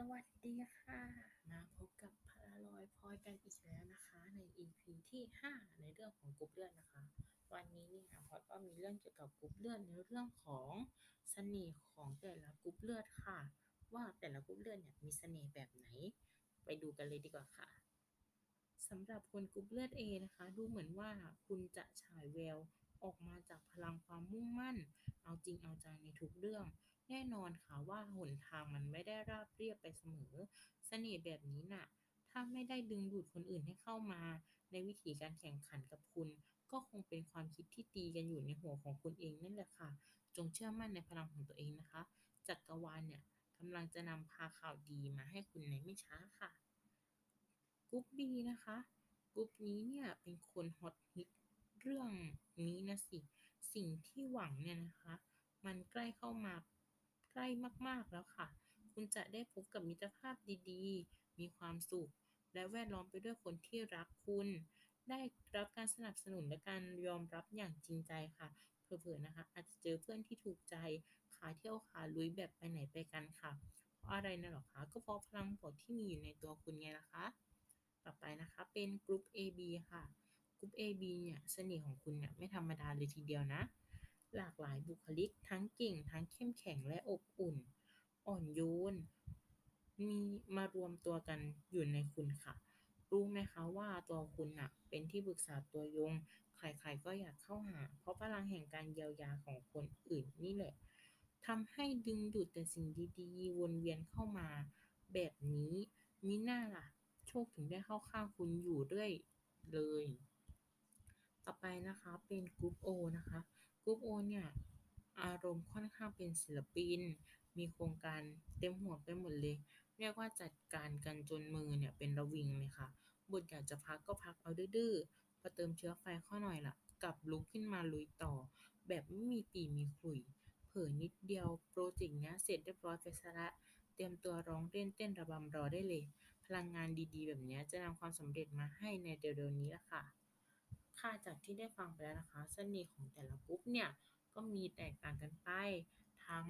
สวัสดีค่ะ มาพบกับพลารอยพลอยกันอีกแล้วนะคะ ใน EP ที่ 5 ในเรื่องของกรุ๊ปเลือดนะคะ วันนี้เนี่ยพลอยก็มีเรื่องเกี่ยวกับกรุ๊ปเลือดในเรื่องของเสน่ห์ของแต่ละกรุ๊ปเลือดค่ะ ว่าแต่ละกรุ๊ปเลือดเนี่ยมีเสน่ห์แบบไหน ไปดูกันเลยดีกว่าค่ะสำหรับคนกรุ๊ปเลือด A นะคะ ดูเหมือนว่าคุณจะฉายแววออกมาจากพลังความมุ่งมั่น เอาจริงเอาจังในทุกเรื่อง แน่นอนค่ะว่าหนทางมันไม่ได้ราบเรียบไปเสมอ เสน่ห์แบบนี้น่ะ ถ้าไม่ได้ดึงดูดคนอื่นให้เข้ามา ในวิถีการแข่งขันกับคุณ ก็คงเป็นความคิดที่ตีกันอยู่ในหัวของคุณเองนั่นแหละค่ะ จงเชื่อมั่นในพลังของตัวเองนะคะ จักรวาลเนี่ยกำลังจะนำพาข่าวดีมาให้คุณในไม่ช้าค่ะกรุ๊ป B นะคะกรุ๊ปนี้เนี่ยเป็นคนฮอตฮิตเรื่องนี้นะสิ สิ่งที่หวังเนี่ยนะคะ มันใกล้เข้ามา กล้มาก ๆ แล้วค่ะ คุณจะได้พบกับมิตรภาพดีๆ มีความสุข และแวดล้อมไปด้วยคนที่รักคุณ ได้รับการสนับสนุนและการยอมรับอย่างจริงใจค่ะเผลอๆนะคะ อาจจะเจอเพื่อนที่ถูกใจขาเที่ยวขาลุยแบบไปไหนไปกันค่ะ เพราะอะไรนะหรอคะ ก็เพราะพลังบวกที่มีอยู่ในตัวคุณไงล่ะคะ ต่อไปนะคะเป็นกรุ๊ป AB ค่ะกรุ๊ป AB เนี่ยเสน่ห์ของคุณเนี่ยไม่ธรรมดาเลยทีเดียวนะ หลากหลายบุคลิก ทั้งเก่ง ทั้งเข้มแข็งและอบอุ่น อ่อนโยน มีมารวมตัวกันอยู่ในคุณค่ะ รู้ไหมคะว่าตัวคุณน่ะ เป็นที่ปรึกษาตัวยง ใครๆก็อยากเข้าหา เพราะพลังแห่งการเยียวยาของคนอื่นนี่แหละทำให้ดึงดูดแต่สิ่งดีๆ วนเวียนเข้ามา แบบนี้มิน่าล่ะ โชคถึงได้เข้าข้างคุณอยู่เรื่อยเลย ต่อไปนะคะเป็นกรุ๊ป O นะคะ กรุ๊ป O เนี่ยอารมณ์ค่อนข้างเป็นศิลปิน มีโครงการเต็มหัวไปหมดเลย เรียกว่าจัดการกันจนมือเนี่ยเป็นระวิงเลยค่ะบทอยากจะพักก็พักเอาดื้อๆพอเติมเชื้อไฟเข้าหน่อยล่ะกลับลุกขึ้นมาลุยต่อ แบบไม่มีปี่มีขลุ่ย เผลอนิดเดียวโปรเจกต์เนี้ยเสร็จเรียบร้อยไปซะแล้วเตรียมตัวร้องเล่นเต้นระบำรอได้เลย พลังงานดีๆ แบบเนี้ยจะนำความสำเร็จมาให้ในเร็วๆนี้ล่ะค่ะ ค่ะจากที่ได้ฟังไปแล้วนะคะ เสน่ห์ของแต่ละกรุ๊ปเนี่ยก็มีแตกต่างกันไป ทั้ง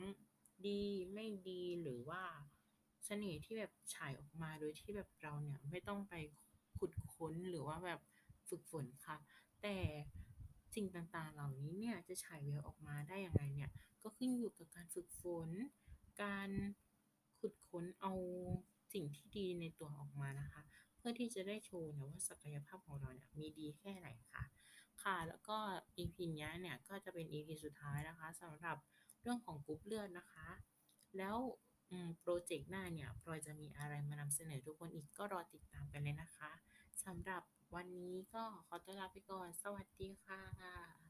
ดีไม่ดีหรือว่าเสน่ห์ที่แบบฉายออกมาโดยที่แบบเราเนี่ยไม่ต้องไปขุดค้นหรือว่าแบบฝึกฝนค่ะ แต่สิ่งต่างๆ เหล่านี้เนี่ยจะฉายแววออกมาได้ยังไงเนี่ย ก็ขึ้นอยู่กับการฝึกฝน การขุดค้นเอาสิ่งที่ดีในตัวออกมานะคะ พื่อที่จะได้โชว์เนี่ยว่าศักยภาพของเราเนี่ยมีดีแค่ไหนค่ะ ค่ะแล้วก็ EP นี้เนี่ยก็จะเป็น EP สุดท้ายนะคะสำหรับเรื่องของกรุ๊ปเลือดนะคะ แล้วอืมพรเจกต์หน้าเนี่ยพลอยจะมีอะไรมานำเสนอทุกคนอีกก็รอติดตามกันเลยนะคะสำหรับวันนี้ก็ขอตัวลาไปก่อน สวัสดีค่ะ